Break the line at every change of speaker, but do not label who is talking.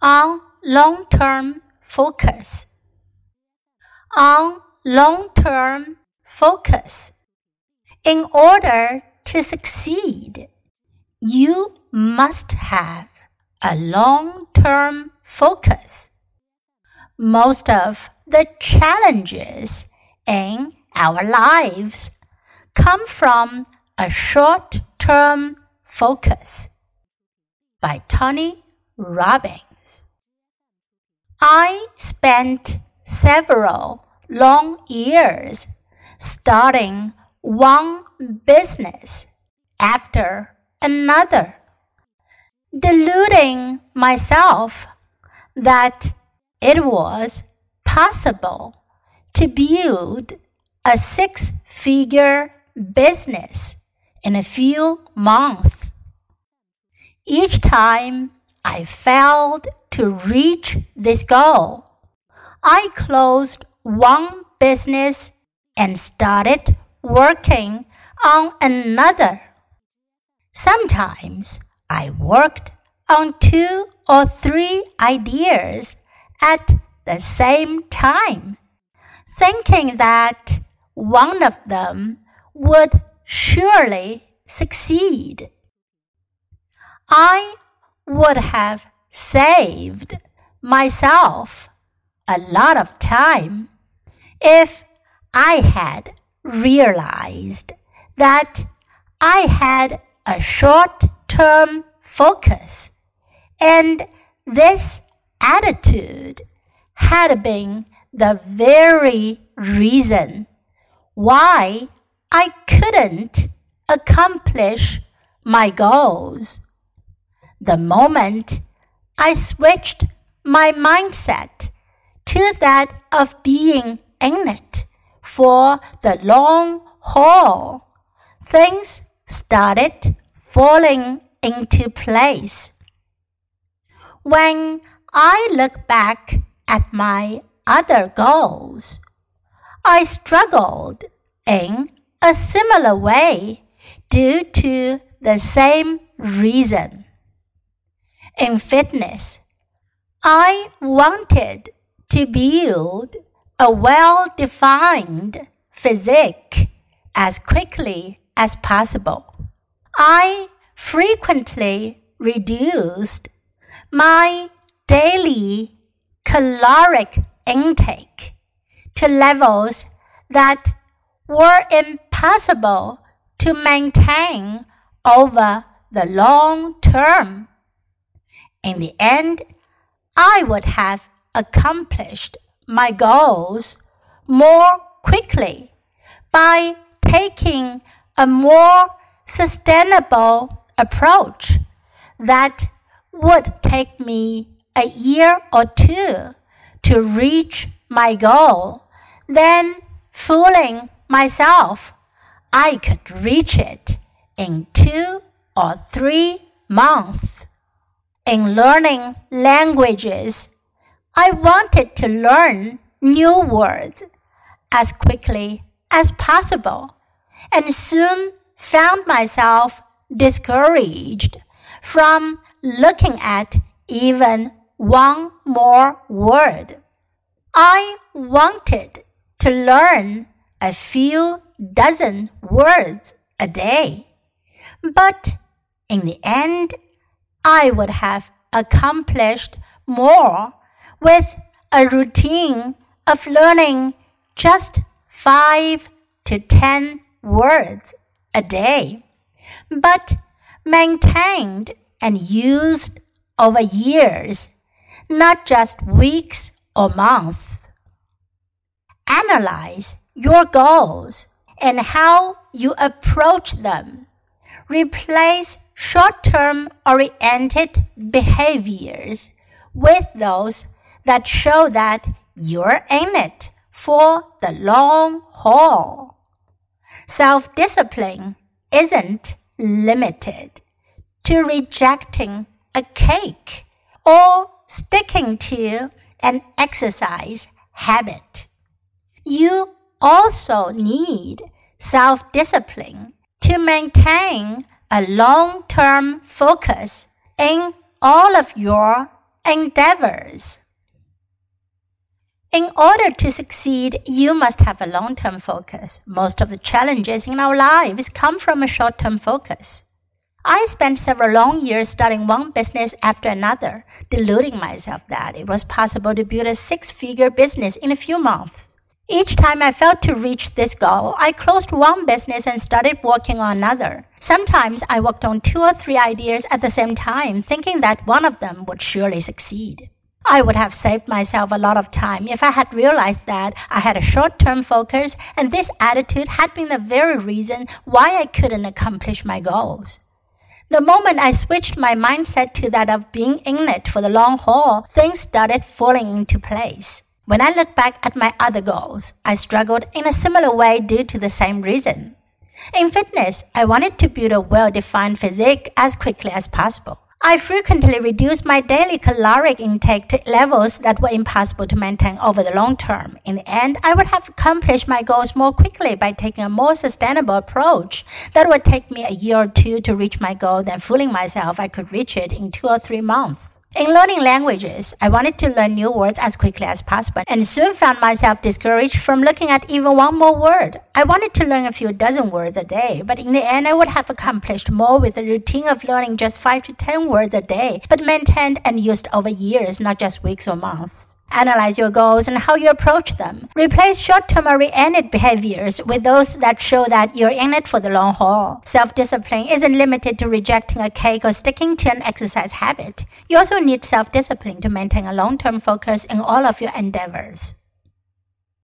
on long term focus. On long term focus. In order to succeed, you must have a long term focus. Most of the challenges in our lives come from a short term focus by Tony Robbins. I spent several long years starting one business after another, deluding myself that it was possible to build a six figure business in a few months. Each time I failed to reach this goal. I closed one business and started working on another. Sometimes I worked on two or three ideas at the same time, thinking that one of them would surely succeed. I would have saved myself a lot of time if I had realized that I had a short term focus and this attitude had been the very reason why I couldn't accomplish my goals. The moment I switched my mindset to that of being in it for the long haul, things started falling into place. When I look back at my other goals, I struggled in a similar way due to the same reason. In fitness, I wanted to build a well defined physique as quickly as possible. I frequently reduced my daily caloric intake to levels that were impossible to maintain over the long term. In the end, I would have accomplished my goals more quickly by taking a more sustainable approach that would take me a year or two to reach my goal than fooling myself I could reach it in two or three months. In learning languages, I wanted to learn new words as quickly as possible and soon found myself discouraged from looking at even one more word. I wanted to learn a few dozen words a day, but in the end, I would have accomplished more with a routine of learning just five to ten words a day, but maintained and used over years, not just weeks or months. Analyze your goals and how you approach them. Replace short term oriented behaviors with those that show that you're in it for the long haul. Self discipline isn't limited to rejecting a cake or sticking to an exercise habit. You also need self discipline to maintain a long term focus in all of your Endeavors. In order to succeed, you must have a long term focus. Most of the challenges in our lives come from a short term focus. I spent several long years starting one business after another, deluding myself that it was possible to build a six figure business in a few months. Each time I failed to reach this goal, I closed one business and started working on another. Sometimes I worked on two or three ideas at the same time, thinking that one of them would surely succeed. I would have saved myself a lot of time if I had realized that I had a short term focus and this attitude had been the very reason why I couldn't accomplish my goals. The moment I switched my mindset to that of being in it for the long haul, things started falling into place. When I look back at my other goals, I struggled in a similar way due to the same reason. In fitness, I wanted to build a well defined physique as quickly as possible. I frequently reduced my daily caloric intake to levels that were impossible to maintain over the long term. In the end, I would have accomplished my goals more quickly by taking a more sustainable approach that would take me a year or two to reach my goal than fooling myself I could reach it in two or three months. In learning languages, I wanted to learn new words as quickly as possible and soon found myself discouraged from looking at even one more word. I wanted to learn a few dozen words a day, but in the end I would have accomplished more with a routine of learning just 5 to 10 words a day, but maintained and used over years, not just weeks or months. Analyze your goals and how you approach them. Replace short-term oriented behaviors with those that show that you're in it for the long haul. Self-discipline isn't limited to rejecting a cake or sticking to an exercise habit. You also need self-discipline to maintain a long-term focus in all of your endeavors.